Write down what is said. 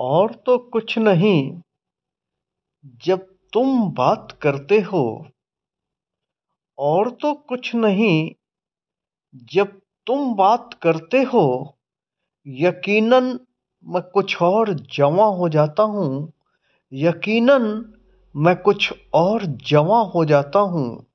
और तो कुछ नहीं। जब तुम बात करते हो, और तो कुछ नहीं। जब तुम बात करते हो, यकीनन मैं कुछ और जवा हो जाता हूँ। यकीनन मैं कुछ और जवा हो जाता हूँ।